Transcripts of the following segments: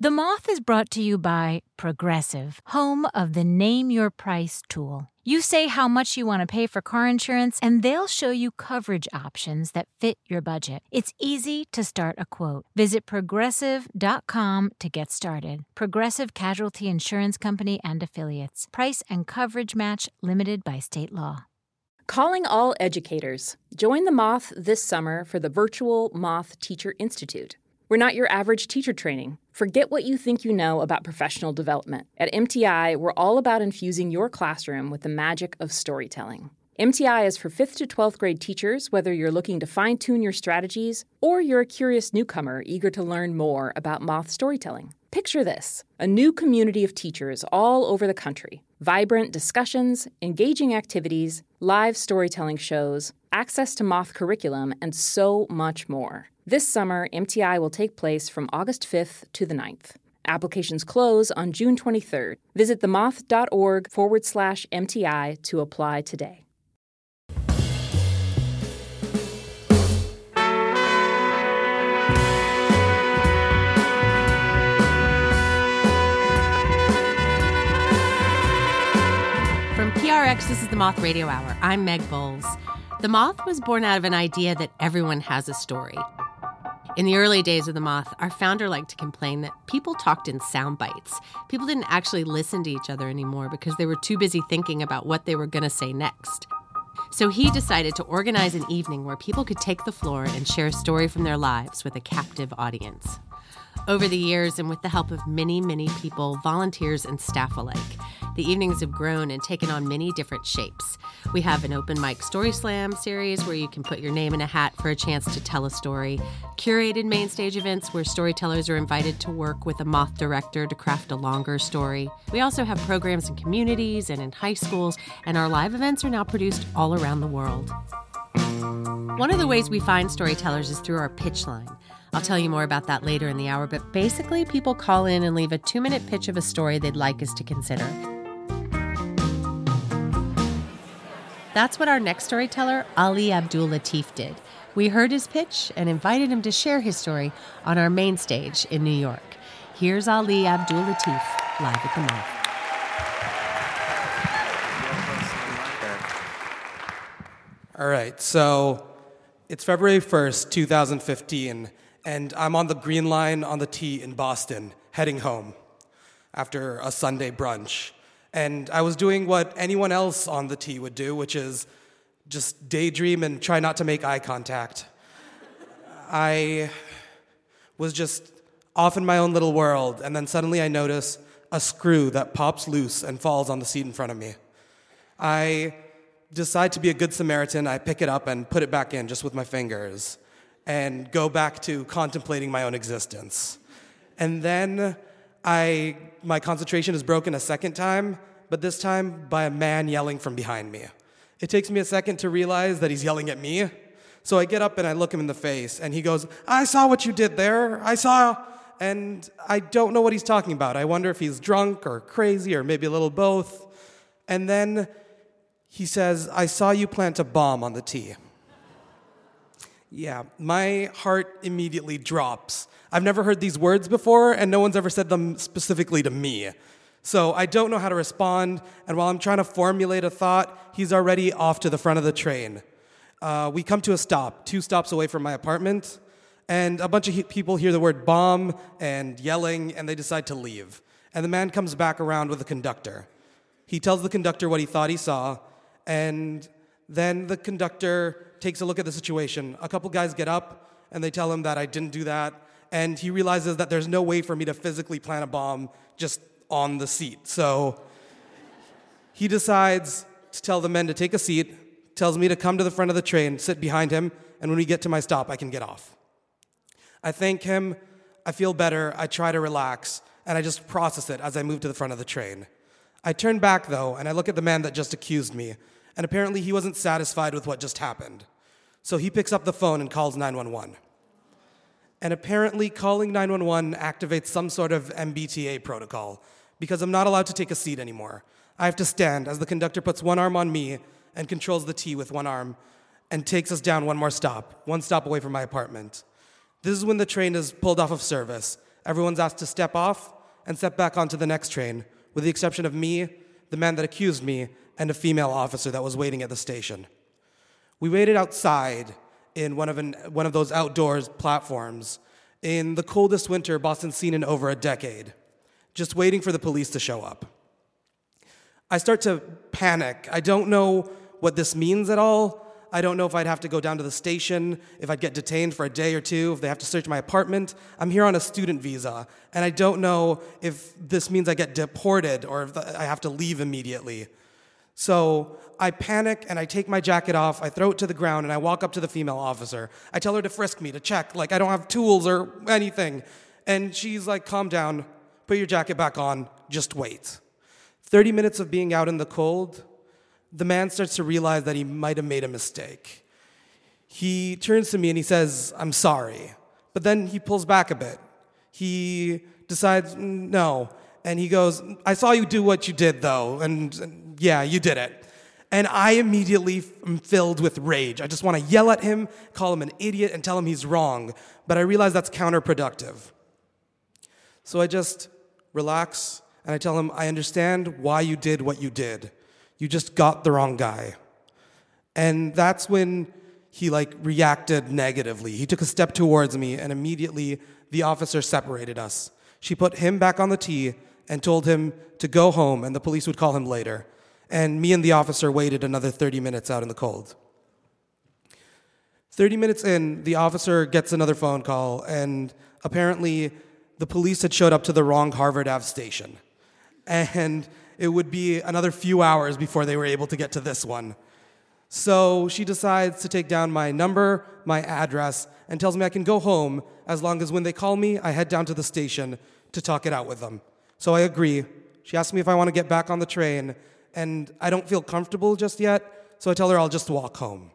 The Moth is brought to you by Progressive, home of the Name Your Price tool. You say how much you want to pay for car insurance, and they'll show you coverage options that fit your budget. It's easy to start a quote. Visit progressive.com to get started. Progressive Casualty Insurance Company and Affiliates. Price and coverage match limited by state law. Calling all educators. Join the Moth this summer for the virtual Moth Teacher Institute. We're not your average teacher training. Forget what you think you know about professional development. At MTI, we're all about infusing your classroom with the magic of storytelling. MTI is for 5th to 12th grade teachers, whether you're looking to fine tune your strategies or you're a curious newcomer eager to learn more about moth storytelling. Picture this a new community of teachers all over the country. Vibrant discussions, engaging activities, live storytelling shows, access to moth curriculum, and so much more. This summer, MTI will take place from August 5th to the 9th. Applications close on June 23rd. Visit themoth.org forward slash MTI to apply today. From PRX, this is the Moth Radio Hour. I'm Meg Bowles. The Moth was born out of an idea that everyone has a story. In the early days of The Moth, our founder liked to complain that people talked in sound bites. People didn't actually listen to each other anymore because they were too busy thinking about what they were going to say next. So he decided to organize an evening where people could take the floor and share a story from their lives with a captive audience. Over the years, and with the help of many, many people, volunteers, and staff alike, the evenings have grown and taken on many different shapes. We have an open mic story slam series where you can put your name in a hat for a chance to tell a story, curated main stage events where storytellers are invited to work with a moth director to craft a longer story. We also have programs in communities and in high schools, and our live events are now produced all around the world. One of the ways we find storytellers is through our pitch line. I'll tell you more about that later in the hour, but basically, people call in and leave a two minute pitch of a story they'd like us to consider. That's what our next storyteller, Ali Abdullatif, did. We heard his pitch and invited him to share his story on our main stage in New York. Here's Ali Abdullatif, live at the Moth. All right, so it's February 1st, 2015, and I'm on the Green Line on the T in Boston, heading home after a Sunday brunch. And I was doing what anyone else on the T would do, which is just daydream and try not to make eye contact. I was just off in my own little world, and then suddenly I notice a screw that pops loose and falls on the seat in front of me. I decide to be a good Samaritan. I pick it up and put it back in just with my fingers and go back to contemplating my own existence. And then I, my concentration is broken a second time, but this time by a man yelling from behind me. It takes me a second to realize that he's yelling at me. So I get up and I look him in the face, and he goes, I saw what you did there. I saw. And I don't know what he's talking about. I wonder if he's drunk or crazy or maybe a little both. And then he says, I saw you plant a bomb on the T. Yeah, my heart immediately drops. I've never heard these words before, and no one's ever said them specifically to me. So I don't know how to respond, and while I'm trying to formulate a thought, he's already off to the front of the train. Uh, we come to a stop, two stops away from my apartment, and a bunch of he- people hear the word bomb and yelling, and they decide to leave. And the man comes back around with the conductor. He tells the conductor what he thought he saw, and then the conductor takes a look at the situation. A couple guys get up and they tell him that I didn't do that. And he realizes that there's no way for me to physically plant a bomb just on the seat. So he decides to tell the men to take a seat, tells me to come to the front of the train, sit behind him, and when we get to my stop, I can get off. I thank him, I feel better, I try to relax, and I just process it as I move to the front of the train. I turn back though, and I look at the man that just accused me, and apparently he wasn't satisfied with what just happened. So he picks up the phone and calls 911. And apparently, calling 911 activates some sort of MBTA protocol because I'm not allowed to take a seat anymore. I have to stand as the conductor puts one arm on me and controls the T with one arm and takes us down one more stop, one stop away from my apartment. This is when the train is pulled off of service Everyone's asked to step off and step back onto the next train, with the exception of me, the man that accused me, and a female officer that was waiting at the station. We waited outside in one of, an, one of those outdoors platforms in the coldest winter Boston's seen in over a decade, just waiting for the police to show up. I start to panic. I don't know what this means at all. I don't know if I'd have to go down to the station, if I'd get detained for a day or two, if they have to search my apartment. I'm here on a student visa, and I don't know if this means I get deported or if I have to leave immediately. So I panic and I take my jacket off, I throw it to the ground, and I walk up to the female officer. I tell her to frisk me, to check, like I don't have tools or anything. And she's like, calm down, put your jacket back on, just wait. 30 minutes of being out in the cold, the man starts to realize that he might have made a mistake. He turns to me and he says, I'm sorry. But then he pulls back a bit. He decides, "Mm, no. And he goes, I saw you do what you did, though. And, and yeah, you did it. And I immediately am filled with rage. I just want to yell at him, call him an idiot, and tell him he's wrong. But I realize that's counterproductive. So I just relax and I tell him, I understand why you did what you did. You just got the wrong guy. And that's when he like reacted negatively. He took a step towards me and immediately the officer separated us. She put him back on the T and told him to go home and the police would call him later. And me and the officer waited another 30 minutes out in the cold. 30 minutes in, the officer gets another phone call, and apparently the police had showed up to the wrong Harvard Ave station. And it would be another few hours before they were able to get to this one. So she decides to take down my number, my address, and tells me I can go home as long as when they call me, I head down to the station to talk it out with them. So I agree. She asks me if I want to get back on the train, and I don't feel comfortable just yet, so I tell her I'll just walk home.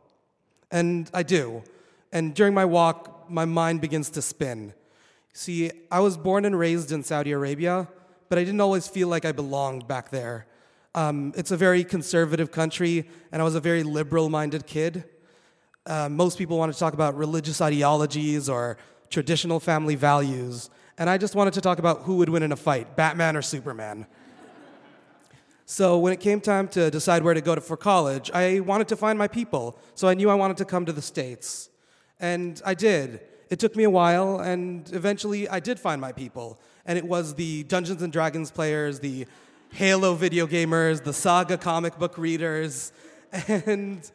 And I do. And during my walk, my mind begins to spin. See, I was born and raised in Saudi Arabia, but I didn't always feel like I belonged back there. Um, it's a very conservative country, and I was a very liberal minded kid. Uh, most people want to talk about religious ideologies or traditional family values, and I just wanted to talk about who would win in a fight Batman or Superman. So when it came time to decide where to go to for college, I wanted to find my people. So I knew I wanted to come to the States. And I did. It took me a while, and eventually I did find my people. And it was the Dungeons and Dragons players, the Halo video gamers, the Saga comic book readers, and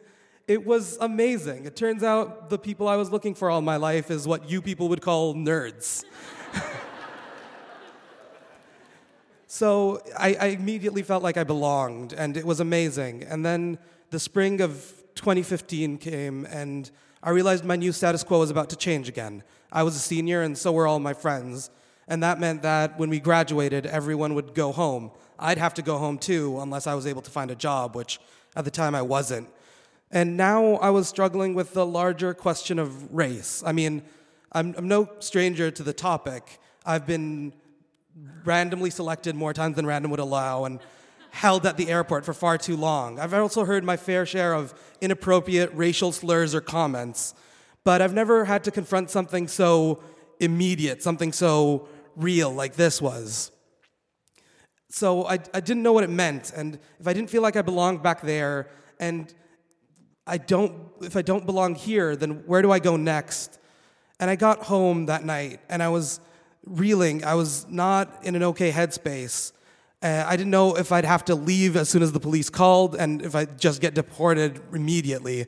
it was amazing. It turns out the people I was looking for all my life is what you people would call nerds. So I, I, immediately felt like I belonged, and it was amazing. And then the spring of 2015 came, and I realized my new status quo was about to change again. I was a senior, and so were all my friends. And that meant that when we graduated, everyone would go home. I'd have to go home too, unless I was able to find a job, which at the time I wasn't. And now I was struggling with the larger question of race. I mean, I'm, I'm no stranger to the topic. I've been randomly selected more times than random would allow and held at the airport for far too long. I've also heard my fair share of inappropriate racial slurs or comments, but I've never had to confront something so immediate, something so real like this was. So I, I didn't know what it meant, and if I didn't feel like I belonged back there, and I don't, if I don't belong here, then where do I go next? And I got home that night, and I was reeling. I was not in an okay headspace. Uh, I didn't know if I'd have to leave as soon as the police called and if I'd just get deported immediately.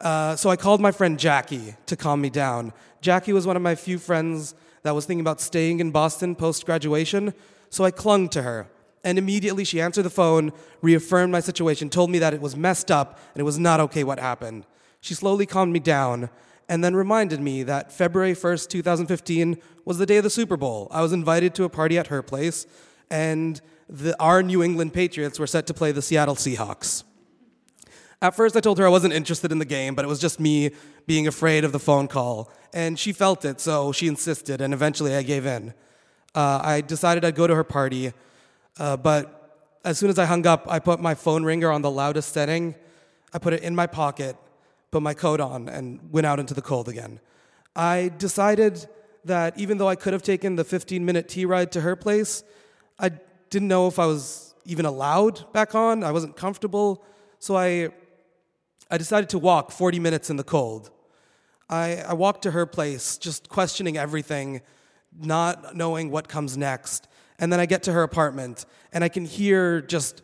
Uh, so I called my friend Jackie to calm me down. Jackie was one of my few friends that was thinking about staying in Boston post graduation, so I clung to her. And immediately she answered the phone, reaffirmed my situation, told me that it was messed up and it was not okay what happened. She slowly calmed me down and then reminded me that February 1st, 2015 was the day of the Super Bowl. I was invited to a party at her place, and the, our New England Patriots were set to play the Seattle Seahawks. At first, I told her I wasn't interested in the game, but it was just me being afraid of the phone call. And she felt it, so she insisted, and eventually I gave in. Uh, I decided I'd go to her party, uh, but as soon as I hung up, I put my phone ringer on the loudest setting. I put it in my pocket, put my coat on, and went out into the cold again. I decided that even though I could have taken the 15 minute T ride to her place, I didn't know if I was even allowed back on. I wasn't comfortable. So I, I decided to walk 40 minutes in the cold. I, I walked to her place, just questioning everything, not knowing what comes next. And then I get to her apartment, and I can hear just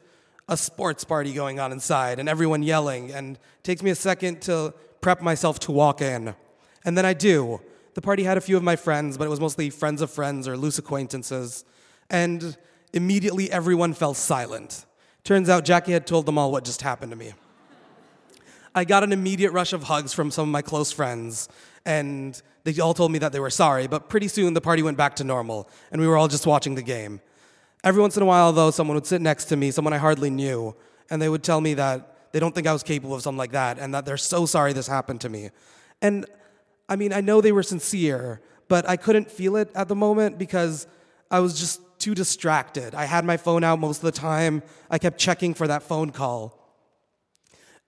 a sports party going on inside and everyone yelling. And it takes me a second to prep myself to walk in. And then I do. The party had a few of my friends, but it was mostly friends of friends or loose acquaintances. And immediately everyone fell silent. Turns out Jackie had told them all what just happened to me. I got an immediate rush of hugs from some of my close friends, and they all told me that they were sorry, but pretty soon the party went back to normal, and we were all just watching the game. Every once in a while, though, someone would sit next to me, someone I hardly knew, and they would tell me that they don't think I was capable of something like that, and that they're so sorry this happened to me. And I mean, I know they were sincere, but I couldn't feel it at the moment because I was just too distracted. I had my phone out most of the time. I kept checking for that phone call.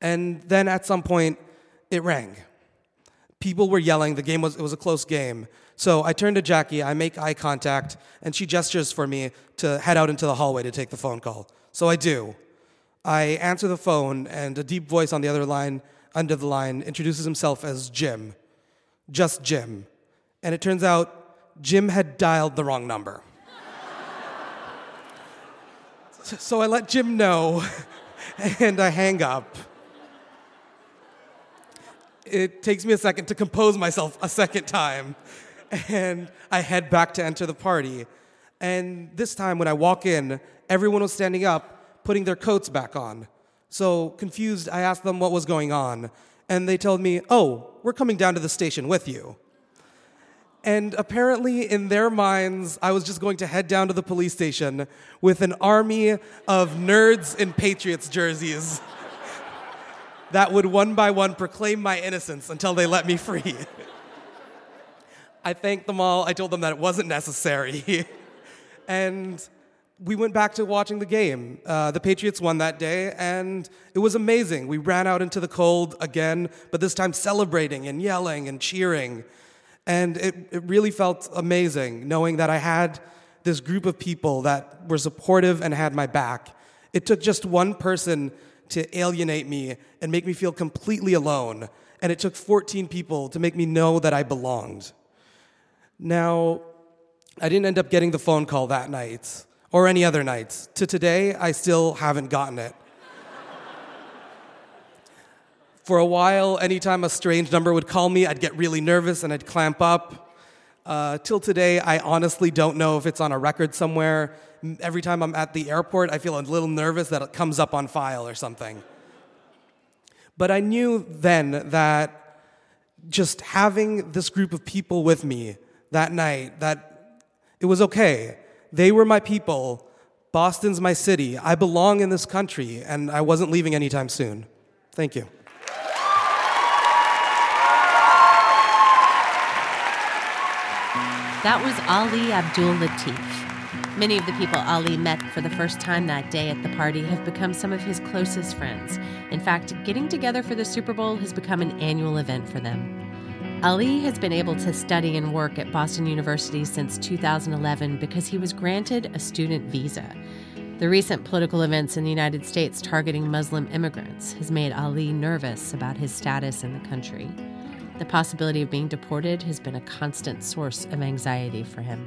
And then at some point, it rang. People were yelling. The game was, it was a close game. So I turn to Jackie, I make eye contact, and she gestures for me to head out into the hallway to take the phone call. So I do. I answer the phone, and a deep voice on the other line, under the line, introduces himself as Jim. Just Jim. And it turns out Jim had dialed the wrong number. so I let Jim know, and I hang up it takes me a second to compose myself a second time. And I head back to enter the party. And this time, when I walk in, everyone was standing up, putting their coats back on. So, confused, I asked them what was going on. And they told me, Oh, we're coming down to the station with you. And apparently, in their minds, I was just going to head down to the police station with an army of nerds in Patriots jerseys that would one by one proclaim my innocence until they let me free. I thanked them all. I told them that it wasn't necessary. and we went back to watching the game. Uh, the Patriots won that day, and it was amazing. We ran out into the cold again, but this time celebrating and yelling and cheering. And it, it really felt amazing knowing that I had this group of people that were supportive and had my back. It took just one person to alienate me and make me feel completely alone. And it took 14 people to make me know that I belonged. Now, I didn't end up getting the phone call that night or any other nights. To today, I still haven't gotten it. For a while, anytime a strange number would call me, I'd get really nervous and I'd clamp up. Uh, till today, I honestly don't know if it's on a record somewhere every time I'm at the airport, I feel a little nervous that it comes up on file or something. But I knew then that just having this group of people with me that night, that it was okay. They were my people. Boston's my city. I belong in this country, and I wasn't leaving anytime soon. Thank you. That was Ali Abdullatif. Many of the people Ali met for the first time that day at the party have become some of his closest friends. In fact, getting together for the Super Bowl has become an annual event for them. Ali has been able to study and work at Boston University since 2011 because he was granted a student visa. The recent political events in the United States targeting Muslim immigrants has made Ali nervous about his status in the country. The possibility of being deported has been a constant source of anxiety for him.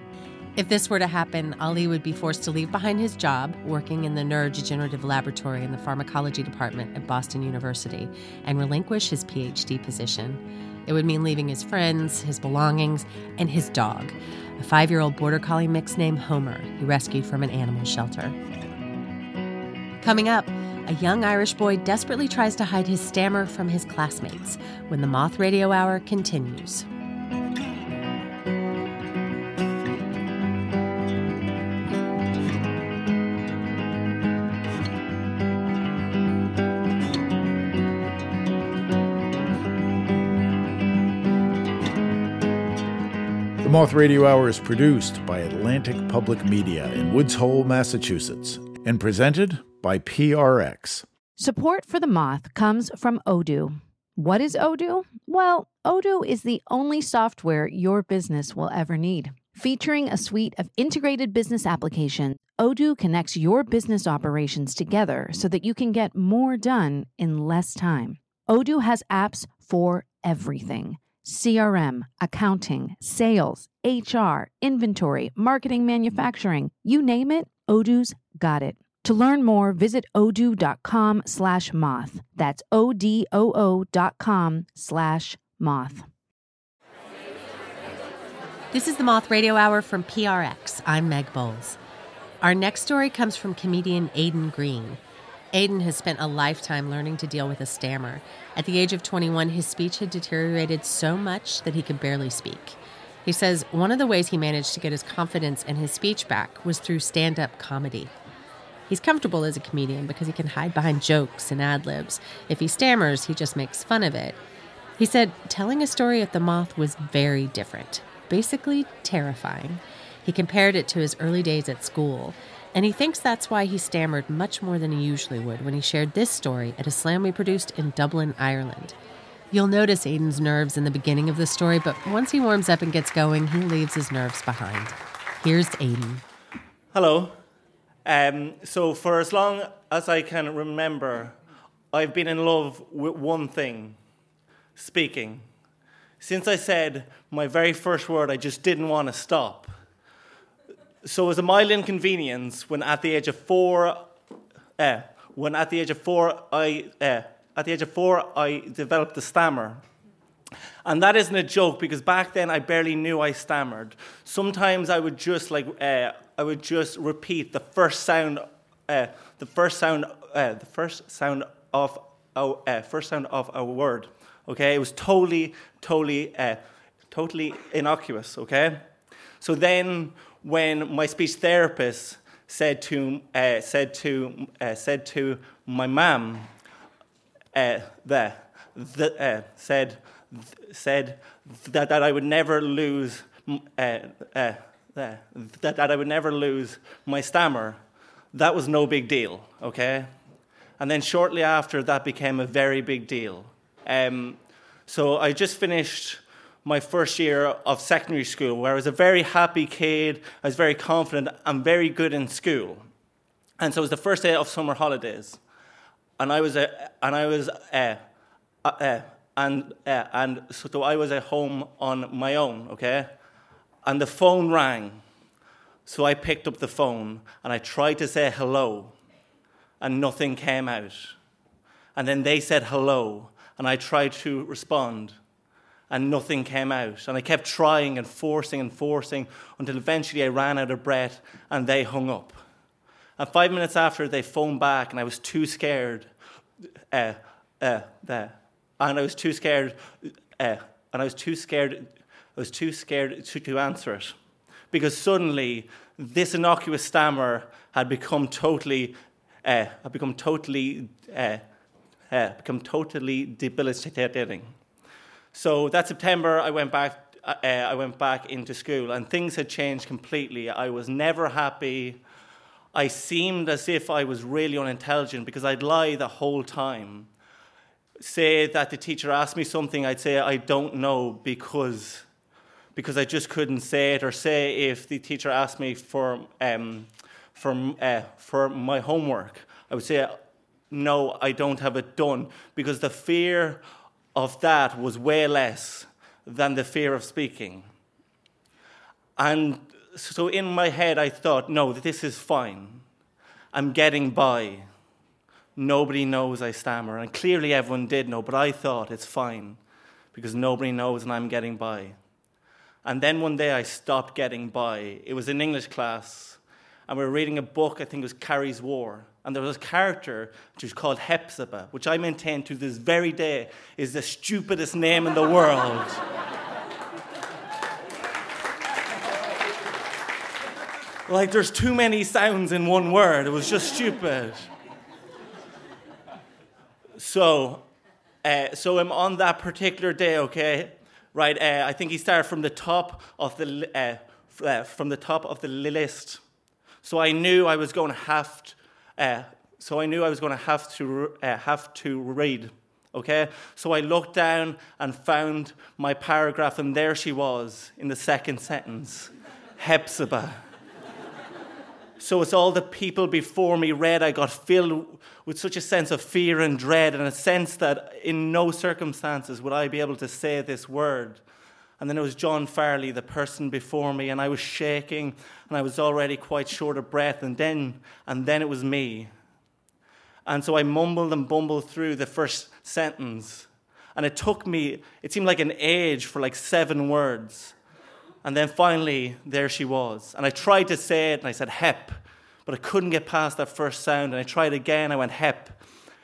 If this were to happen, Ali would be forced to leave behind his job working in the neurodegenerative laboratory in the pharmacology department at Boston University and relinquish his PhD position. It would mean leaving his friends, his belongings, and his dog, a five year old border collie mix named Homer, he rescued from an animal shelter. Coming up, a young Irish boy desperately tries to hide his stammer from his classmates when the Moth Radio Hour continues. The Moth Radio Hour is produced by Atlantic Public Media in Woods Hole, Massachusetts, and presented by PRX. Support for The Moth comes from Odoo. What is Odoo? Well, Odoo is the only software your business will ever need. Featuring a suite of integrated business applications, Odoo connects your business operations together so that you can get more done in less time. Odoo has apps for everything CRM, accounting, sales, HR, inventory, marketing, manufacturing, you name it, Odoo's got it. To learn more, visit odoo.com slash moth. That's O-D-O-O dot com slash moth. This is the Moth Radio Hour from PRX. I'm Meg Bowles. Our next story comes from comedian Aidan Greene. Aidan has spent a lifetime learning to deal with a stammer. At the age of 21, his speech had deteriorated so much that he could barely speak. He says one of the ways he managed to get his confidence and his speech back was through stand up comedy. He's comfortable as a comedian because he can hide behind jokes and ad libs. If he stammers, he just makes fun of it. He said telling a story at the Moth was very different, basically terrifying. He compared it to his early days at school, and he thinks that's why he stammered much more than he usually would when he shared this story at a slam we produced in Dublin, Ireland. You'll notice Aidan's nerves in the beginning of the story, but once he warms up and gets going, he leaves his nerves behind. Here's Aidan. Hello. Um, so, for as long as I can remember, I've been in love with one thing speaking. Since I said my very first word, I just didn't want to stop. So it was a mild inconvenience when at the age of four, uh, when at the age of four, I, uh, at the age of four, I developed the stammer. And that isn't a joke because back then I barely knew I stammered. Sometimes I would just like, uh, I would just repeat the first sound, uh, the first sound, the first sound of, uh, first sound of a word. Okay, it was totally, totally, totally innocuous. Okay, so then when my speech therapist said to, uh, said to, uh, said to my mum uh, that, that uh, said, said that, that I would never lose uh, uh, that, that I would never lose my stammer, that was no big deal, okay? And then shortly after, that became a very big deal. Um, so I just finished my first year of secondary school, where I was a very happy kid, I was very confident, and very good in school. And so it was the first day of summer holidays, and I was, uh, and I was, uh, uh, uh and uh, and so I was at home on my own, okay, and the phone rang, so I picked up the phone and I tried to say hello, and nothing came out, and then they said hello, and I tried to respond and nothing came out. And I kept trying and forcing and forcing until eventually I ran out of breath and they hung up. And five minutes after, they phoned back, and I was too scared. Uh, uh, and I was too scared. Uh, and I was too scared. I was too scared to, to answer it, because suddenly this innocuous stammer had become totally, uh, had become totally, uh, become totally debilitating. So that September, I went back. Uh, I went back into school, and things had changed completely. I was never happy. I seemed as if I was really unintelligent because I'd lie the whole time. Say that the teacher asked me something, I'd say I don't know because because I just couldn't say it, or say if the teacher asked me for um, for uh, for my homework, I would say no, I don't have it done because the fear of that was way less than the fear of speaking. And so in my head, I thought, no, this is fine. I'm getting by. Nobody knows I stammer. And clearly everyone did know, but I thought it's fine because nobody knows and I'm getting by. And then one day I stopped getting by. It was in English class, and we were reading a book, I think it was Carrie's War. And there was a character which was called Hephzibah, which I maintain to this very day is the stupidest name in the world. like, there's too many sounds in one word. It was just stupid. So, uh, so I'm on that particular day, okay? Right, uh, I think he started from the top of the uh, uh from the top of the list. So I knew I was going to have to, uh, so I knew I was going to have to uh, have to read. Okay? So I looked down and found my paragraph, and there she was in the second sentence Hephzibah. So as all the people before me read, I got filled with such a sense of fear and dread, and a sense that in no circumstances would I be able to say this word. And then it was John Farley, the person before me, and I was shaking, and I was already quite short of breath, and then, and then it was me. And so I mumbled and bumbled through the first sentence, and it took me, it seemed like an age for like seven words. And then finally, there she was. And I tried to say it, and I said, Hep. But I couldn't get past that first sound. And I tried again. I went, Hep,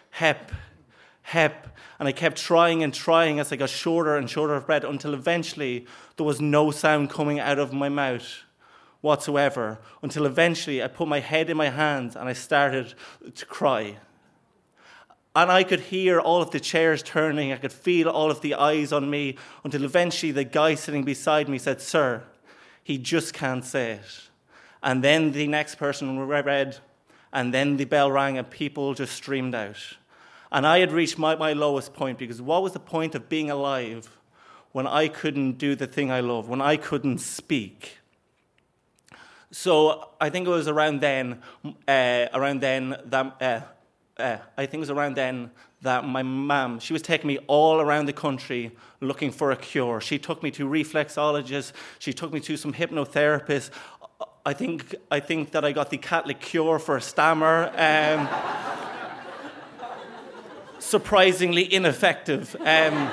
Hep, Hep. And I kept trying and trying as I got shorter and shorter of breath until eventually there was no sound coming out of my mouth whatsoever. Until eventually I put my head in my hands and I started to cry. And I could hear all of the chairs turning. I could feel all of the eyes on me until eventually the guy sitting beside me said, Sir, he just can't say it. And then the next person read, and then the bell rang, and people just streamed out. And I had reached my, my lowest point because what was the point of being alive when I couldn't do the thing I love, when I couldn't speak? So I think it was around then, uh, around then that uh, uh, I think it was around then that my mum, she was taking me all around the country looking for a cure. She took me to reflexologists, she took me to some hypnotherapists. I think, I think that I got the Catholic cure for a stammer. Um, surprisingly ineffective. Um,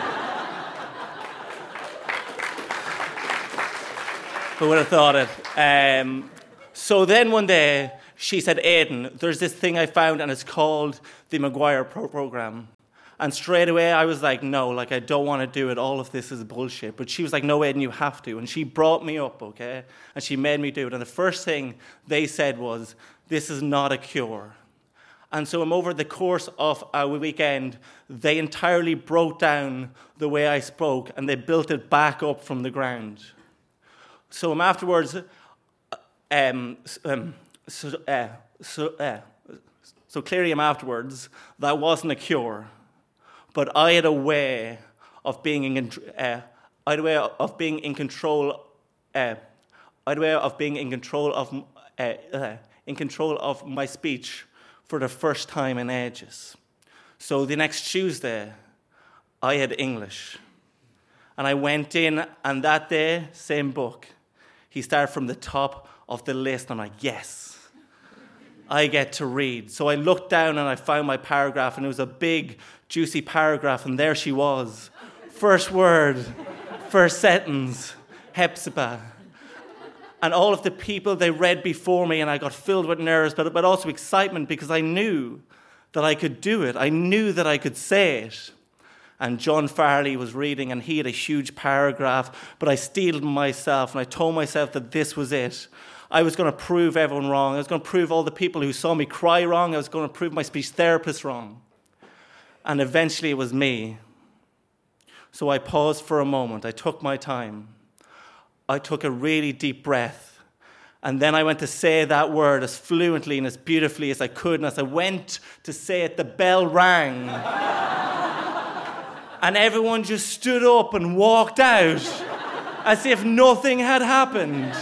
who would have thought it? Um, so then one day, she said, Aidan, there's this thing I found and it's called the McGuire Pro Program. And straight away I was like, no, like I don't want to do it. All of this is bullshit. But she was like, no, Aidan, you have to. And she brought me up, okay? And she made me do it. And the first thing they said was, this is not a cure. And so I'm over the course of a weekend, they entirely broke down the way I spoke and they built it back up from the ground. So I'm afterwards, um, um, so, uh, so, uh, so clearly, afterwards, that wasn't a cure, but I had a way of being in, uh, I had a way of being in control. Uh, I had a way of being in control of, uh, uh, in control of my speech for the first time in ages. So the next Tuesday, I had English. And I went in, and that day, same book. He started from the top of the list. I'm like, yes, I get to read. So I looked down and I found my paragraph, and it was a big, juicy paragraph, and there she was. First word, first sentence, Hephzibah. And all of the people they read before me, and I got filled with nerves, but, but also excitement because I knew that I could do it. I knew that I could say it. And John Farley was reading, and he had a huge paragraph, but I steeled myself and I told myself that this was it. I was going to prove everyone wrong. I was going to prove all the people who saw me cry wrong. I was going to prove my speech therapist wrong. And eventually it was me. So I paused for a moment. I took my time. I took a really deep breath. And then I went to say that word as fluently and as beautifully as I could. And as I went to say it, the bell rang. and everyone just stood up and walked out as if nothing had happened.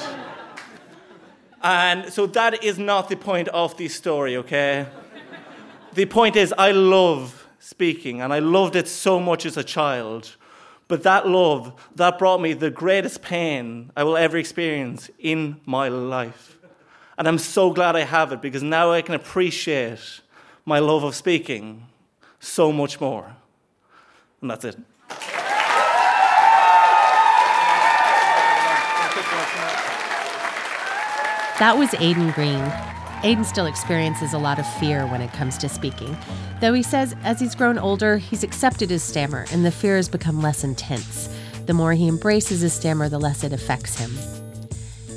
And so that is not the point of this story, okay? the point is, I love speaking, and I loved it so much as a child. But that love, that brought me the greatest pain I will ever experience in my life. And I'm so glad I have it because now I can appreciate my love of speaking so much more. And that's it. That was Aidan Greene. Aidan still experiences a lot of fear when it comes to speaking, though he says as he's grown older, he's accepted his stammer and the fear has become less intense. The more he embraces his stammer, the less it affects him.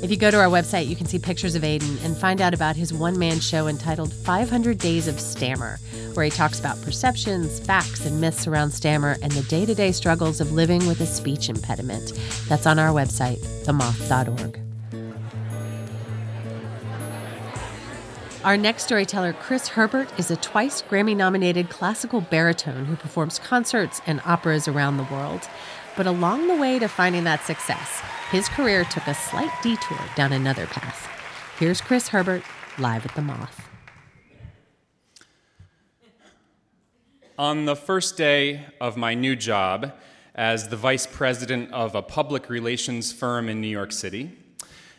If you go to our website, you can see pictures of Aidan and find out about his one man show entitled 500 Days of Stammer, where he talks about perceptions, facts, and myths around stammer and the day to day struggles of living with a speech impediment. That's on our website, themoth.org. Our next storyteller, Chris Herbert, is a twice Grammy nominated classical baritone who performs concerts and operas around the world. But along the way to finding that success, his career took a slight detour down another path. Here's Chris Herbert live at the Moth. On the first day of my new job as the vice president of a public relations firm in New York City,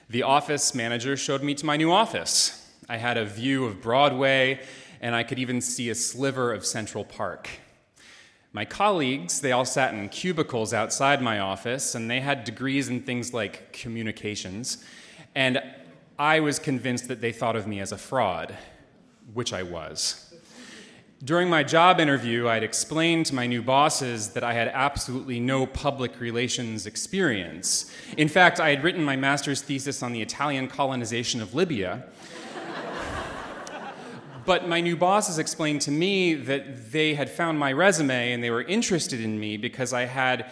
the office manager showed me to my new office. I had a view of Broadway, and I could even see a sliver of Central Park. My colleagues, they all sat in cubicles outside my office, and they had degrees in things like communications. And I was convinced that they thought of me as a fraud, which I was. During my job interview, I'd explained to my new bosses that I had absolutely no public relations experience. In fact, I had written my master's thesis on the Italian colonization of Libya. But my new bosses explained to me that they had found my resume and they were interested in me because I had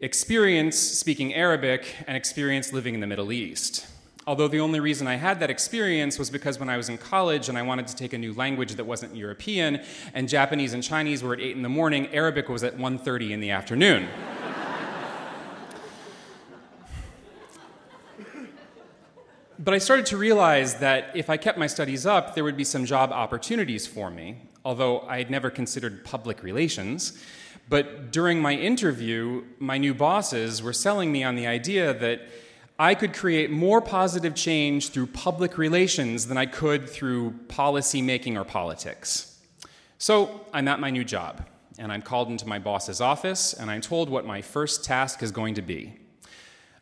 experience speaking Arabic and experience living in the Middle East. Although the only reason I had that experience was because when I was in college and I wanted to take a new language that wasn't European, and Japanese and Chinese were at 8 in the morning, Arabic was at 1.30 in the afternoon. But I started to realize that if I kept my studies up, there would be some job opportunities for me, although I had never considered public relations. But during my interview, my new bosses were selling me on the idea that I could create more positive change through public relations than I could through policy making or politics. So I'm at my new job, and I'm called into my boss's office, and I'm told what my first task is going to be.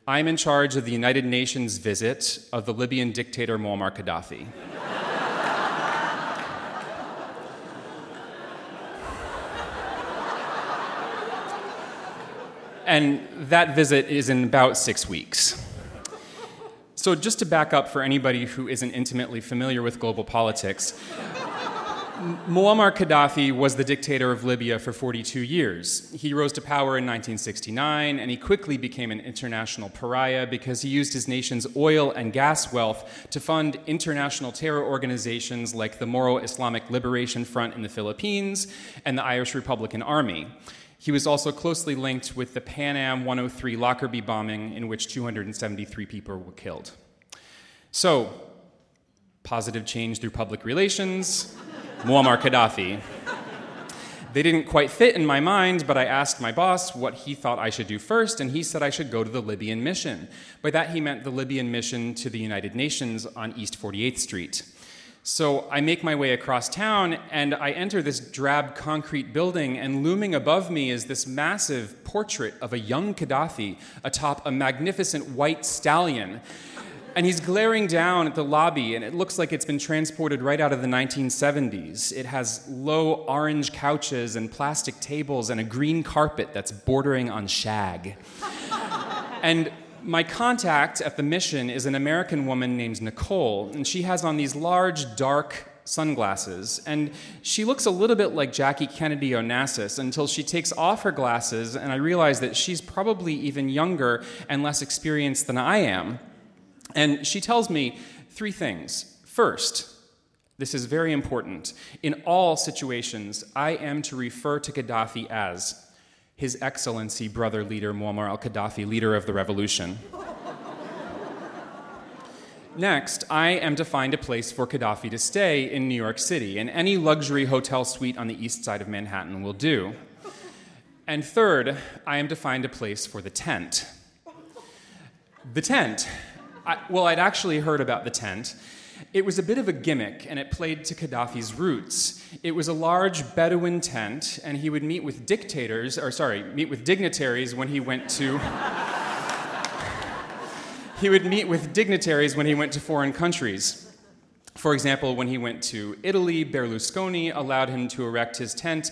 I'm in charge of the United Nations visit of the Libyan dictator Muammar Gaddafi. and that visit is in about six weeks. So, just to back up for anybody who isn't intimately familiar with global politics, Muammar Gaddafi was the dictator of Libya for 42 years. He rose to power in 1969, and he quickly became an international pariah because he used his nation's oil and gas wealth to fund international terror organizations like the Moro Islamic Liberation Front in the Philippines and the Irish Republican Army. He was also closely linked with the Pan Am 103 Lockerbie bombing, in which 273 people were killed. So, positive change through public relations, Muammar Gaddafi. They didn't quite fit in my mind, but I asked my boss what he thought I should do first, and he said I should go to the Libyan mission. By that, he meant the Libyan mission to the United Nations on East 48th Street. So I make my way across town and I enter this drab concrete building, and looming above me is this massive portrait of a young Gaddafi atop a magnificent white stallion. And he's glaring down at the lobby, and it looks like it's been transported right out of the 1970s. It has low orange couches and plastic tables and a green carpet that's bordering on shag. and my contact at the mission is an American woman named Nicole, and she has on these large, dark sunglasses. And she looks a little bit like Jackie Kennedy Onassis until she takes off her glasses, and I realize that she's probably even younger and less experienced than I am. And she tells me three things. First, this is very important. In all situations, I am to refer to Gaddafi as his Excellency, brother leader Muammar al Gaddafi, leader of the revolution. Next, I am to find a place for Gaddafi to stay in New York City, and any luxury hotel suite on the east side of Manhattan will do. And third, I am to find a place for the tent. The tent. I, well, I'd actually heard about the tent. It was a bit of a gimmick, and it played to Gaddafi's roots. It was a large Bedouin tent, and he would meet with dictators, or sorry, meet with dignitaries when he went to. he would meet with dignitaries when he went to foreign countries. For example, when he went to Italy, Berlusconi allowed him to erect his tent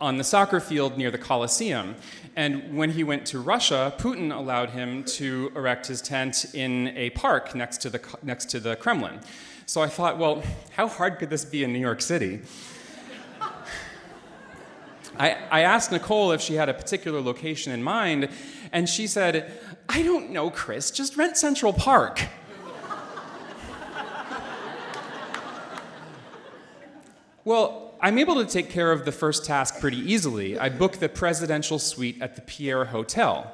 on the soccer field near the Colosseum. And when he went to Russia, Putin allowed him to erect his tent in a park next to the, next to the Kremlin. So I thought, well, how hard could this be in New York City? I, I asked Nicole if she had a particular location in mind, and she said, I don't know, Chris, just rent Central Park. Well, I'm able to take care of the first task pretty easily. I book the presidential suite at the Pierre Hotel.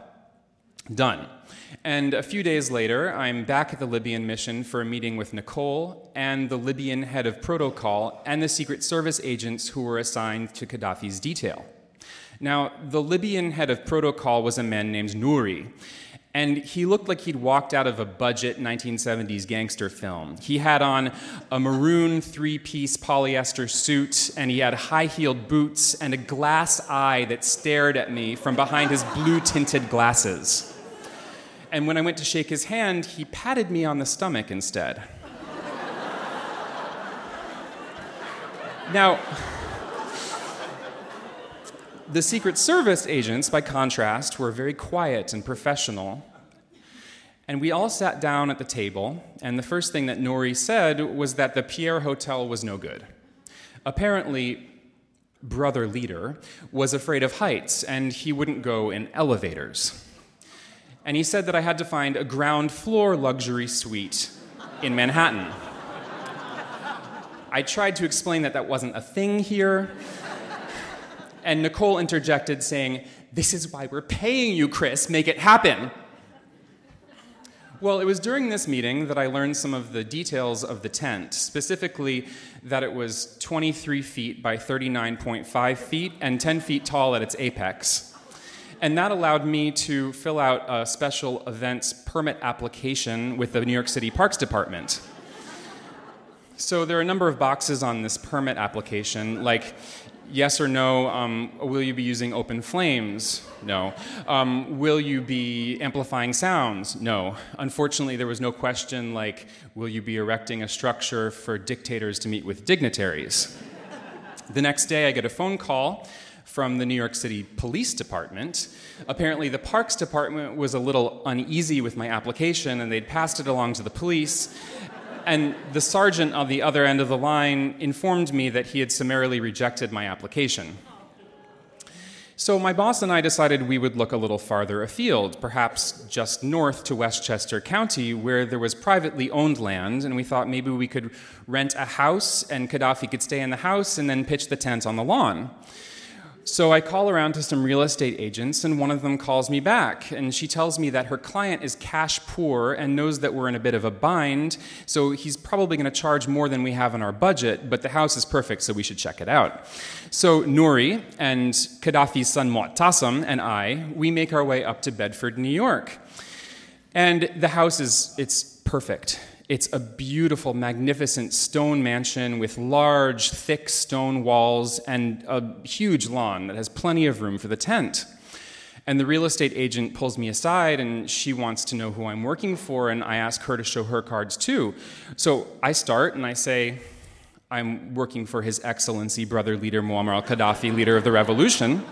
Done. And a few days later, I'm back at the Libyan mission for a meeting with Nicole and the Libyan head of protocol and the Secret Service agents who were assigned to Gaddafi's detail. Now, the Libyan head of protocol was a man named Nouri, and he looked like he'd walked out of a budget 1970s gangster film. He had on a maroon three piece polyester suit, and he had high heeled boots and a glass eye that stared at me from behind his blue tinted glasses. And when I went to shake his hand, he patted me on the stomach instead. now, the Secret Service agents, by contrast, were very quiet and professional. And we all sat down at the table, and the first thing that Nouri said was that the Pierre Hotel was no good. Apparently, brother leader was afraid of heights, and he wouldn't go in elevators and he said that I had to find a ground floor luxury suite in Manhattan. I tried to explain that that wasn't a thing here, and Nicole interjected, saying, This is why we're paying you, Chris, make it happen. Well, it was during this meeting that I learned some of the details of the tent, specifically that it was 23 feet by 39.5 feet and 10 feet tall at its apex. And that allowed me to fill out a special events permit application with the New York City Parks Department. So there are a number of boxes on this permit application, like yes or no, um, will you be using open flames? No. Um, will you be amplifying sounds? No. Unfortunately, there was no question like, will you be erecting a structure for dictators to meet with dignitaries? the next day, I get a phone call from the New York City Police Department. Apparently, the Parks Department was a little uneasy with my application and they'd passed it along to the police. And the sergeant on the other end of the line informed me that he had summarily rejected my application. So, my boss and I decided we would look a little farther afield, perhaps just north to Westchester County, where there was privately owned land, and we thought maybe we could rent a house and Gaddafi could stay in the house and then pitch the tent on the lawn. So I call around to some real estate agents, and one of them calls me back, and she tells me that her client is cash poor and knows that we're in a bit of a bind, so he's probably going to charge more than we have in our budget, but the house is perfect, so we should check it out. So Nouri and Gaddafi's son Mu'tasim and I, we make our way up to Bedford, New York. And the house is it's perfect. It's a beautiful, magnificent stone mansion with large, thick stone walls and a huge lawn that has plenty of room for the tent. And the real estate agent pulls me aside and she wants to know who I'm working for, and I ask her to show her cards too. So I start and I say, I'm working for His Excellency, brother leader Muammar al Gaddafi, leader of the revolution.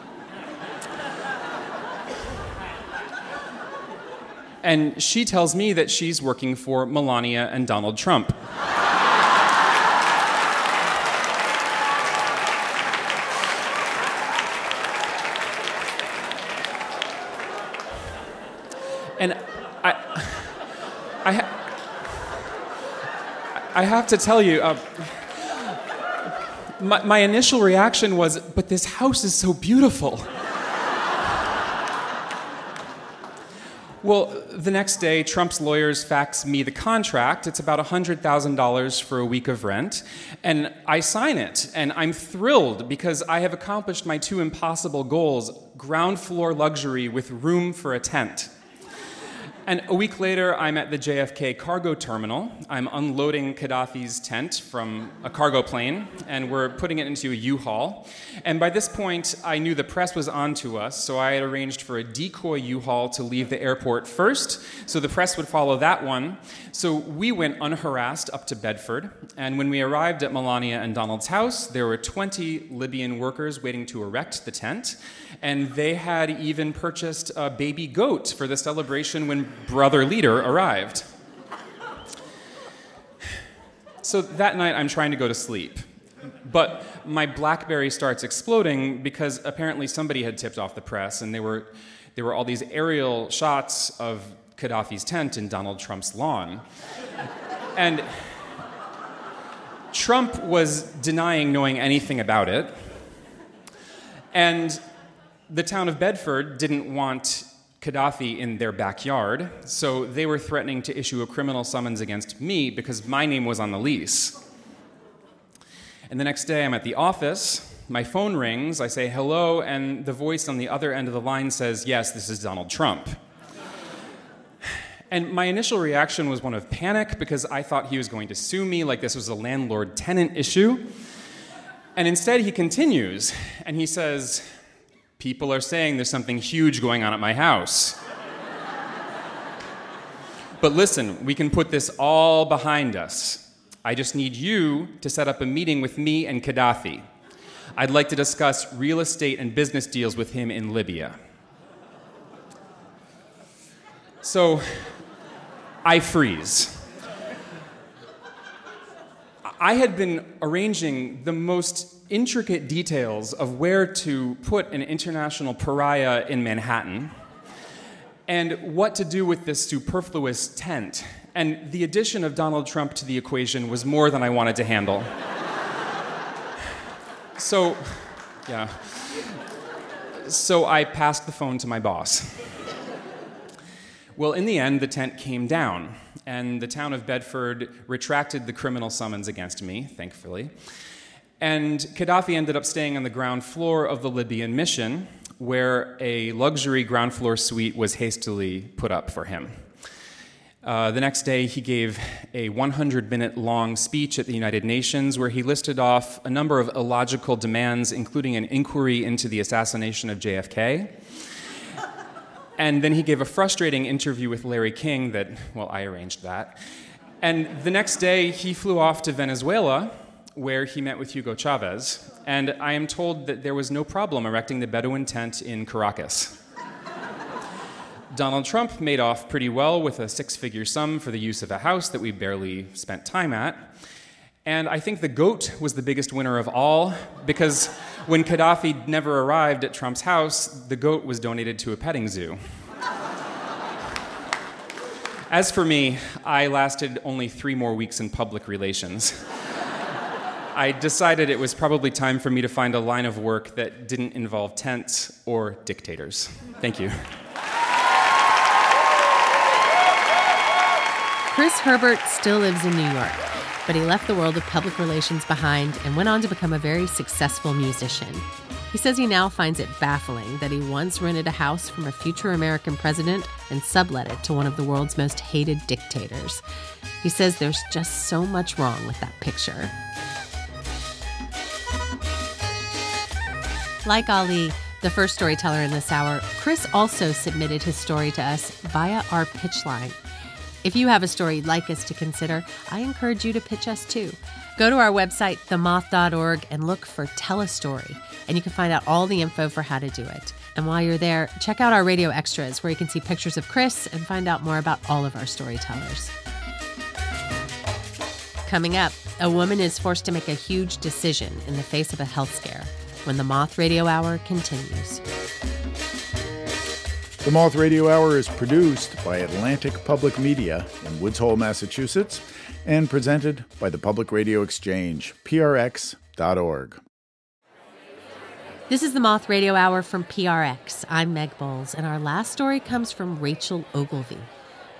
And she tells me that she's working for Melania and Donald Trump. and I, I, I have to tell you, uh, my, my initial reaction was, but this house is so beautiful. Well, the next day, Trump's lawyers fax me the contract. It's about $100,000 for a week of rent. And I sign it. And I'm thrilled because I have accomplished my two impossible goals ground floor luxury with room for a tent. And a week later, I'm at the JFK cargo terminal. I'm unloading Gaddafi's tent from a cargo plane, and we're putting it into a U-Haul. And by this point, I knew the press was on to us, so I had arranged for a decoy U-Haul to leave the airport first, so the press would follow that one. So we went unharassed up to Bedford, and when we arrived at Melania and Donald's house, there were 20 Libyan workers waiting to erect the tent, and they had even purchased a baby goat for the celebration when brother leader arrived. So that night, I'm trying to go to sleep. But my Blackberry starts exploding because apparently somebody had tipped off the press, and there were, there were all these aerial shots of Gaddafi's tent in Donald Trump's lawn. and Trump was denying knowing anything about it. And the town of Bedford didn't want Gaddafi in their backyard, so they were threatening to issue a criminal summons against me because my name was on the lease. And the next day, I'm at the office. My phone rings. I say hello, and the voice on the other end of the line says, Yes, this is Donald Trump. And my initial reaction was one of panic because I thought he was going to sue me like this was a landlord tenant issue. And instead, he continues and he says, People are saying there's something huge going on at my house. but listen, we can put this all behind us. I just need you to set up a meeting with me and Gaddafi. I'd like to discuss real estate and business deals with him in Libya. So I freeze. I had been arranging the most intricate details of where to put an international pariah in Manhattan and what to do with this superfluous tent. And the addition of Donald Trump to the equation was more than I wanted to handle. so, yeah. So I passed the phone to my boss. Well, in the end, the tent came down, and the town of Bedford retracted the criminal summons against me, thankfully. And Gaddafi ended up staying on the ground floor of the Libyan mission, where a luxury ground floor suite was hastily put up for him. Uh, the next day, he gave a 100 minute long speech at the United Nations where he listed off a number of illogical demands, including an inquiry into the assassination of JFK. And then he gave a frustrating interview with Larry King that, well, I arranged that. And the next day, he flew off to Venezuela where he met with Hugo Chavez, and I am told that there was no problem erecting the Bedouin tent in Caracas. Donald Trump made off pretty well with a six figure sum for the use of a house that we barely spent time at. And I think the goat was the biggest winner of all because when Gaddafi never arrived at Trump's house, the goat was donated to a petting zoo. As for me, I lasted only three more weeks in public relations. I decided it was probably time for me to find a line of work that didn't involve tents or dictators. Thank you. Chris Herbert still lives in New York, but he left the world of public relations behind and went on to become a very successful musician. He says he now finds it baffling that he once rented a house from a future American president and sublet it to one of the world's most hated dictators. He says there's just so much wrong with that picture. Like Ali, the first storyteller in this hour, Chris also submitted his story to us via our pitch line. If you have a story you'd like us to consider, I encourage you to pitch us too. Go to our website, themoth.org, and look for Tell a Story, and you can find out all the info for how to do it. And while you're there, check out our radio extras where you can see pictures of Chris and find out more about all of our storytellers. Coming up, a woman is forced to make a huge decision in the face of a health scare when the Moth Radio Hour continues. The Moth Radio Hour is produced by Atlantic Public Media in Woods Hole, Massachusetts, and presented by the Public Radio Exchange, prx.org. This is the Moth Radio Hour from PRX. I'm Meg Bowles, and our last story comes from Rachel Ogilvie.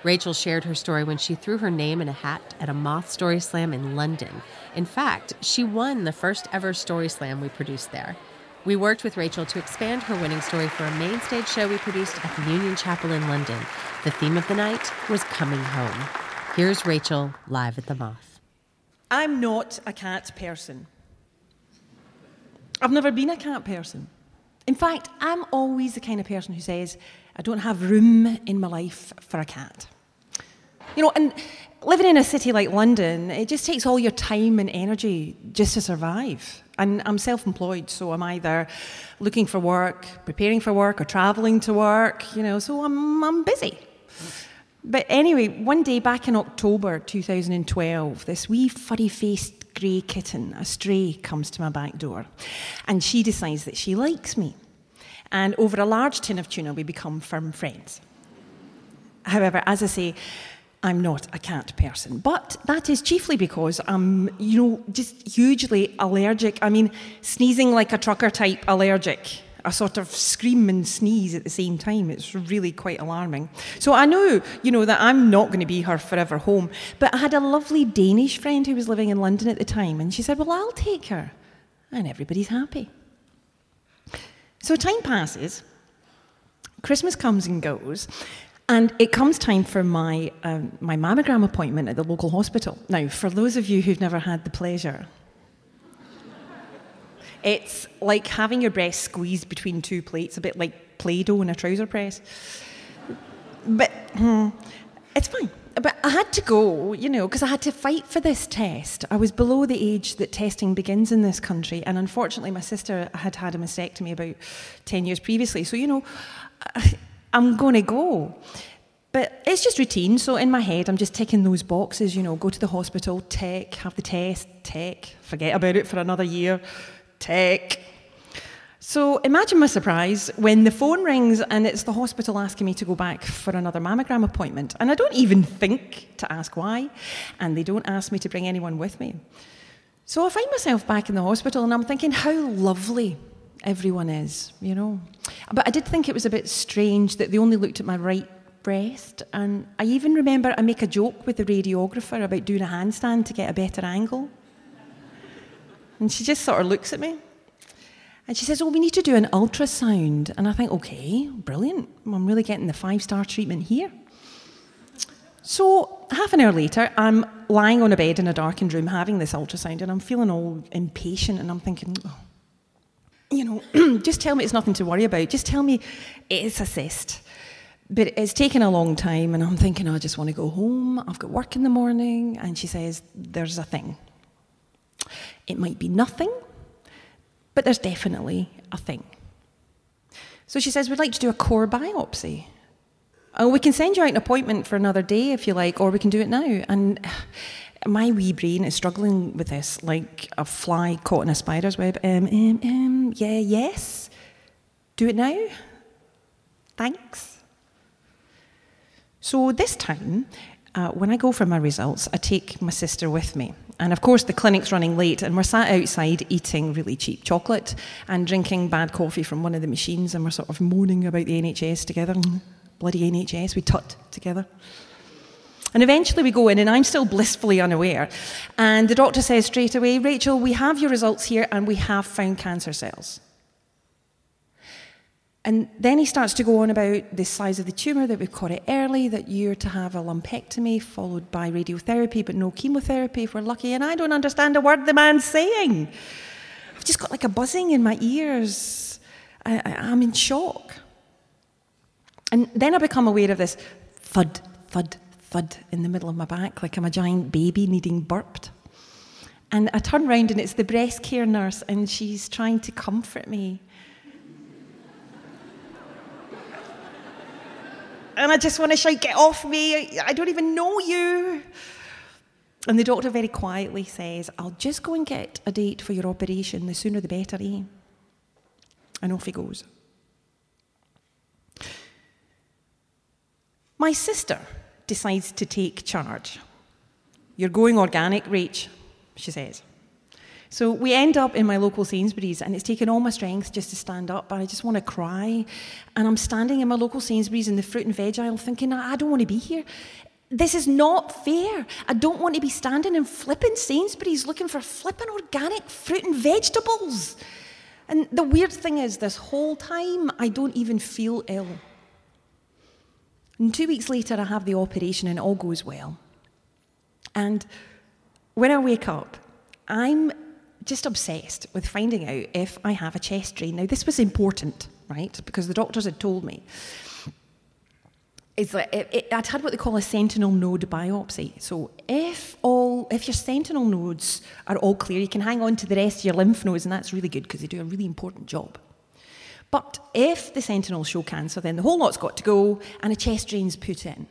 Rachel shared her story when she threw her name in a hat at a Moth Story Slam in London. In fact, she won the first ever Story Slam we produced there. We worked with Rachel to expand her winning story for a main stage show we produced at the Union Chapel in London. The theme of the night was Coming Home. Here's Rachel live at the Moth. I'm not a cat person. I've never been a cat person. In fact, I'm always the kind of person who says, I don't have room in my life for a cat. You know, and living in a city like London, it just takes all your time and energy just to survive. And I'm self employed, so I'm either looking for work, preparing for work, or traveling to work, you know, so I'm, I'm busy. But anyway, one day back in October 2012, this wee furry faced grey kitten, a stray, comes to my back door. And she decides that she likes me. And over a large tin of tuna, we become firm friends. However, as I say, I'm not a cat person, but that is chiefly because I'm, you know, just hugely allergic. I mean, sneezing like a trucker type allergic. I sort of scream and sneeze at the same time. It's really quite alarming. So I know, you know, that I'm not going to be her forever home. But I had a lovely Danish friend who was living in London at the time, and she said, Well, I'll take her. And everybody's happy. So time passes, Christmas comes and goes, and it comes time for my, um, my mammogram appointment at the local hospital. Now, for those of you who've never had the pleasure, it's like having your breast squeezed between two plates, a bit like Play Doh in a trouser press. But hmm, it's fine. But I had to go, you know, because I had to fight for this test. I was below the age that testing begins in this country, and unfortunately, my sister had had a mastectomy about 10 years previously. So, you know, I'm going to go. But it's just routine. So in my head, I'm just ticking those boxes, you know, go to the hospital, tick, have the test, tick, forget about it for another year, tick. So imagine my surprise when the phone rings and it's the hospital asking me to go back for another mammogram appointment. And I don't even think to ask why, and they don't ask me to bring anyone with me. So I find myself back in the hospital and I'm thinking, how lovely everyone is, you know. But I did think it was a bit strange that they only looked at my right breast. And I even remember I make a joke with the radiographer about doing a handstand to get a better angle. And she just sort of looks at me. And she says, Oh, we need to do an ultrasound. And I think, Okay, brilliant. I'm really getting the five star treatment here. So, half an hour later, I'm lying on a bed in a darkened room having this ultrasound, and I'm feeling all impatient, and I'm thinking, oh, you know, just tell me it's nothing to worry about. Just tell me it's a cyst. But it's taken a long time, and I'm thinking, oh, I just want to go home. I've got work in the morning. And she says, There's a thing. It might be nothing, but there's definitely a thing. So she says, We'd like to do a core biopsy. Oh, we can send you out an appointment for another day if you like, or we can do it now. And my wee brain is struggling with this like a fly caught in a spider's web. Um, um, um, yeah, yes. Do it now. Thanks. So this time, uh, when I go for my results, I take my sister with me. And of course, the clinic's running late, and we're sat outside eating really cheap chocolate and drinking bad coffee from one of the machines, and we're sort of moaning about the NHS together. Bloody NHS, we tut together. And eventually we go in, and I'm still blissfully unaware. And the doctor says straight away, Rachel, we have your results here, and we have found cancer cells. And then he starts to go on about the size of the tumour, that we've caught it early, that you're to have a lumpectomy followed by radiotherapy, but no chemotherapy if we're lucky. And I don't understand a word the man's saying. I've just got like a buzzing in my ears. I, am in shock. And then I become aware of this thud, thud, thud in the middle of my back, like I'm a giant baby needing burped. And I turn around and it's the breast care nurse, and she's trying to comfort me. And I just want to shout, Get off me! I don't even know you! And the doctor very quietly says, I'll just go and get a date for your operation. The sooner the better, eh? And off he goes. My sister decides to take charge. You're going organic, Rach, she says. So we end up in my local Sainsbury's, and it's taken all my strength just to stand up, and I just want to cry. And I'm standing in my local Sainsbury's in the fruit and veg aisle thinking, I don't want to be here. This is not fair. I don't want to be standing in flipping Sainsbury's looking for flipping organic fruit and vegetables. And the weird thing is, this whole time, I don't even feel ill. And two weeks later, I have the operation, and all goes well. And when I wake up, I'm just obsessed with finding out if I have a chest drain. Now, this was important, right? Because the doctors had told me. It's like it, it, I'd had what they call a sentinel node biopsy. So if all if your sentinel nodes are all clear, you can hang on to the rest of your lymph nodes, and that's really good because they do a really important job. But if the sentinels show cancer, then the whole lot's got to go, and a chest drain's put in.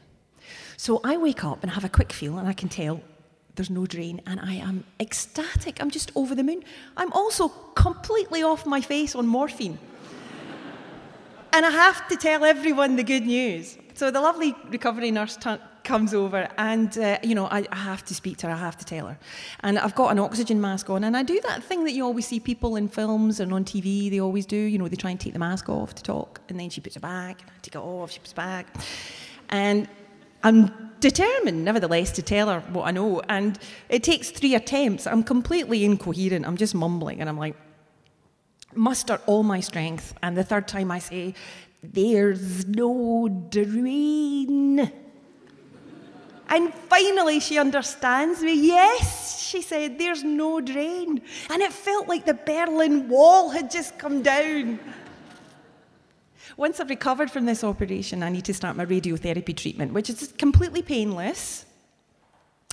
So I wake up and have a quick feel, and I can tell there's no drain, and I am ecstatic. I'm just over the moon. I'm also completely off my face on morphine. and I have to tell everyone the good news. So the lovely recovery nurse t- comes over, and uh, you know, I, I, have to speak to her. I have to tell her, and I've got an oxygen mask on, and I do that thing that you always see people in films and on TV. They always do. You know, they try and take the mask off to talk, and then she puts it back. And I take it off. She puts it back, and I'm determined, nevertheless, to tell her what I know. And it takes three attempts. I'm completely incoherent. I'm just mumbling, and I'm like, muster all my strength. And the third time I say, There's no drain. And finally, she understands me. Yes, she said, there's no drain. And it felt like the Berlin Wall had just come down. Once I've recovered from this operation, I need to start my radiotherapy treatment, which is completely painless,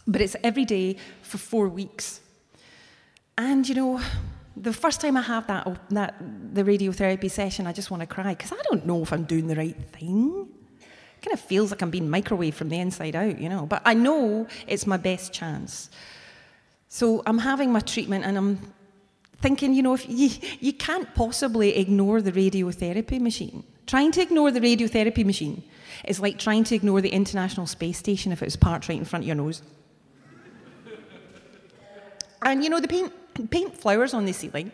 but it's every day for four weeks. And you know, the first time I have that, that the radiotherapy session, I just want to cry because I don't know if I'm doing the right thing kind of feels like I'm being microwaved from the inside out, you know. But I know it's my best chance. So I'm having my treatment and I'm thinking, you know, if you, you can't possibly ignore the radiotherapy machine. Trying to ignore the radiotherapy machine is like trying to ignore the International Space Station if it was parked right in front of your nose. and you know, they paint, paint flowers on the ceiling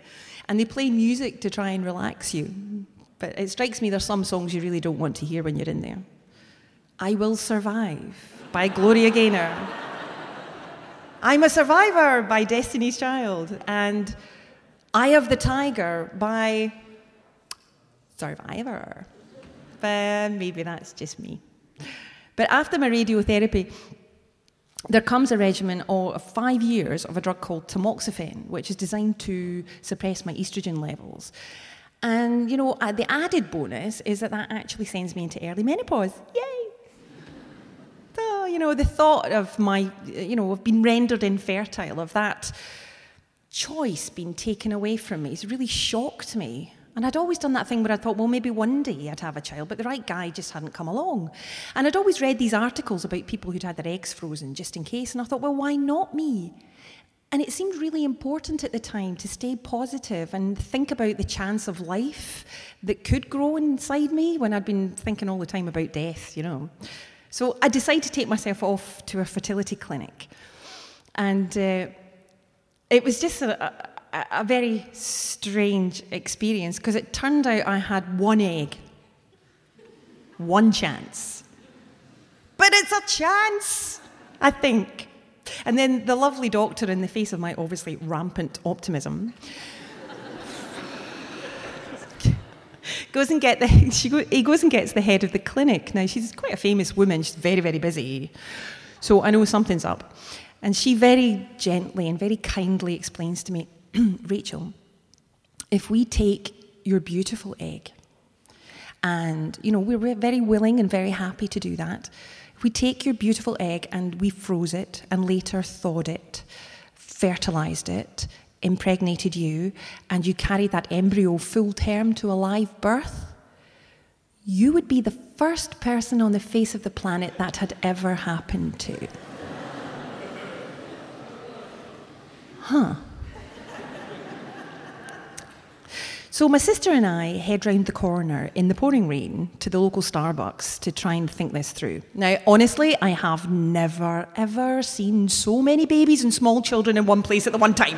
and they play music to try and relax you. But it strikes me there's some songs you really don't want to hear when you're in there. I Will Survive by Gloria Gaynor. I'm a Survivor by Destiny's Child. And Eye of the Tiger by Survivor. But maybe that's just me. But after my radiotherapy, there comes a regimen of five years of a drug called tamoxifen, which is designed to suppress my estrogen levels. And, you know, uh, the added bonus is that that actually sends me into early menopause. Yay! Oh, you know, the thought of my, you know, of being rendered infertile, of that choice being taken away from me, has really shocked me. And I'd always done that thing where I thought, well, maybe one day I'd have a child, but the right guy just hadn't come along. And I'd always read these articles about people who'd had their eggs frozen just in case, and I thought, well, why not me? And it seemed really important at the time to stay positive and think about the chance of life that could grow inside me when I'd been thinking all the time about death, you know. So I decided to take myself off to a fertility clinic. And uh, it was just a, a, a very strange experience because it turned out I had one egg, one chance. But it's a chance, I think. And then the lovely doctor, in the face of my obviously rampant optimism, goes and get the she go, he goes and gets the head of the clinic. Now she's quite a famous woman. She's very very busy, so I know something's up. And she very gently and very kindly explains to me, Rachel, if we take your beautiful egg, and you know we're very willing and very happy to do that. If we take your beautiful egg and we froze it and later thawed it, fertilized it, impregnated you and you carried that embryo full term to a live birth, you would be the first person on the face of the planet that had ever happened to. huh. So my sister and I head round the corner in the pouring rain to the local Starbucks to try and think this through. Now, honestly, I have never, ever seen so many babies and small children in one place at the one time.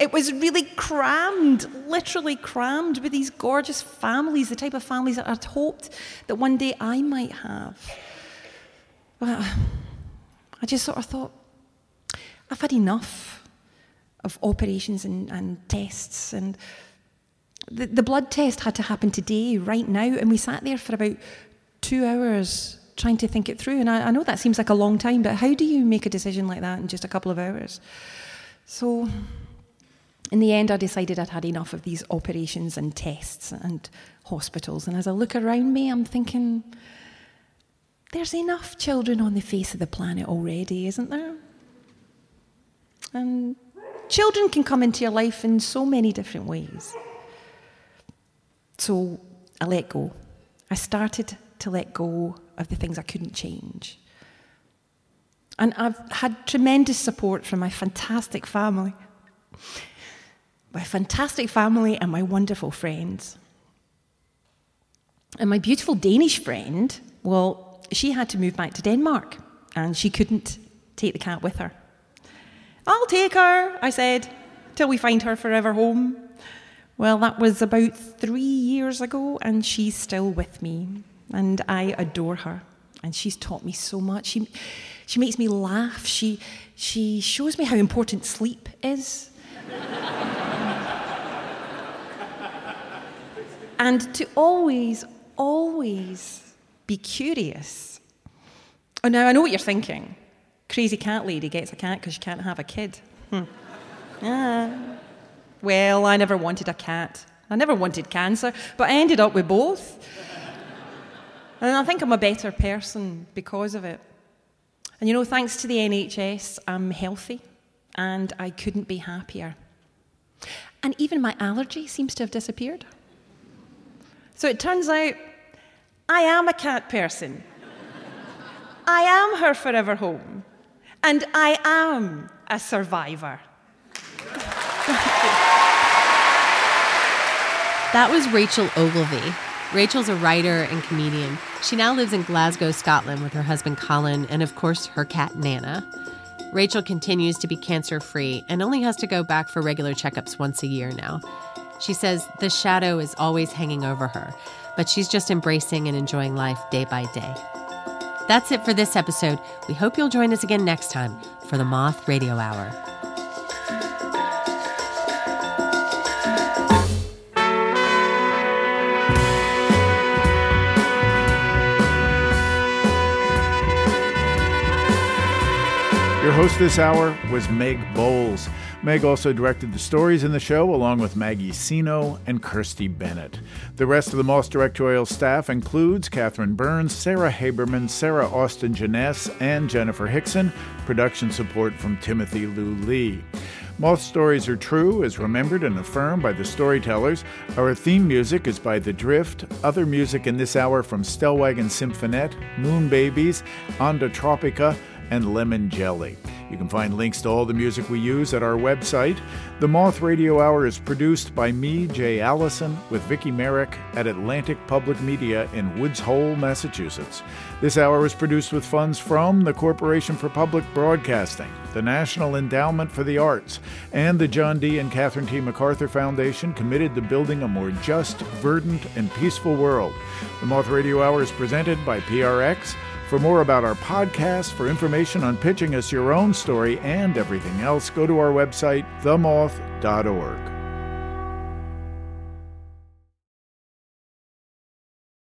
It was really crammed, literally crammed with these gorgeous families, the type of families that I'd hoped that one day I might have. But I just sort of thought, I've had enough of operations and, and tests. And the, the blood test had to happen today, right now. And we sat there for about two hours trying to think it through. And I, I know that seems like a long time, but how do you make a decision like that in just a couple of hours? So in the end, I decided I'd had enough of these operations and tests and hospitals. And as I look around me, I'm thinking, there's enough children on the face of the planet already, isn't there? And children can come into your life in so many different ways. So I let go. I started to let go of the things I couldn't change. And I've had tremendous support from my fantastic family my fantastic family, and my wonderful friends. And my beautiful Danish friend, well, she had to move back to Denmark and she couldn't take the cat with her. I'll take her, I said, till we find her forever home. Well, that was about three years ago, and she's still with me, and I adore her. And she's taught me so much. She, she makes me laugh. She, she shows me how important sleep is. And to always, always be curious. Oh, now I know what you're thinking. Crazy cat lady gets a cat because she can't have a kid. Hmm. Ah. Well, I never wanted a cat. I never wanted cancer, but I ended up with both. And I think I'm a better person because of it. And you know, thanks to the NHS, I'm healthy and I couldn't be happier. And even my allergy seems to have disappeared. So it turns out I am a cat person. I am her forever home. And I am a survivor. That was Rachel Ogilvie. Rachel's a writer and comedian. She now lives in Glasgow, Scotland with her husband Colin and, of course, her cat Nana. Rachel continues to be cancer free and only has to go back for regular checkups once a year now. She says the shadow is always hanging over her, but she's just embracing and enjoying life day by day. That's it for this episode. We hope you'll join us again next time for the Moth Radio Hour. Your host this hour was Meg Bowles. Meg also directed the stories in the show, along with Maggie Cino and Kirsty Bennett. The rest of the Moth directorial staff includes Catherine Burns, Sarah Haberman, Sarah Austin Jenness, and Jennifer Hickson. Production support from Timothy Lou Lee. Moth Stories Are True is remembered and affirmed by the storytellers. Our theme music is by The Drift. Other music in this hour from Stellwagen Symphonette, Moon Babies, Onda Tropica, and lemon jelly. You can find links to all the music we use at our website. The Moth Radio Hour is produced by me, Jay Allison, with Vicki Merrick at Atlantic Public Media in Woods Hole, Massachusetts. This hour was produced with funds from the Corporation for Public Broadcasting, the National Endowment for the Arts, and the John D. and Catherine T. MacArthur Foundation, committed to building a more just, verdant, and peaceful world. The Moth Radio Hour is presented by PRX. For more about our podcast, for information on pitching us your own story and everything else, go to our website, themoth.org.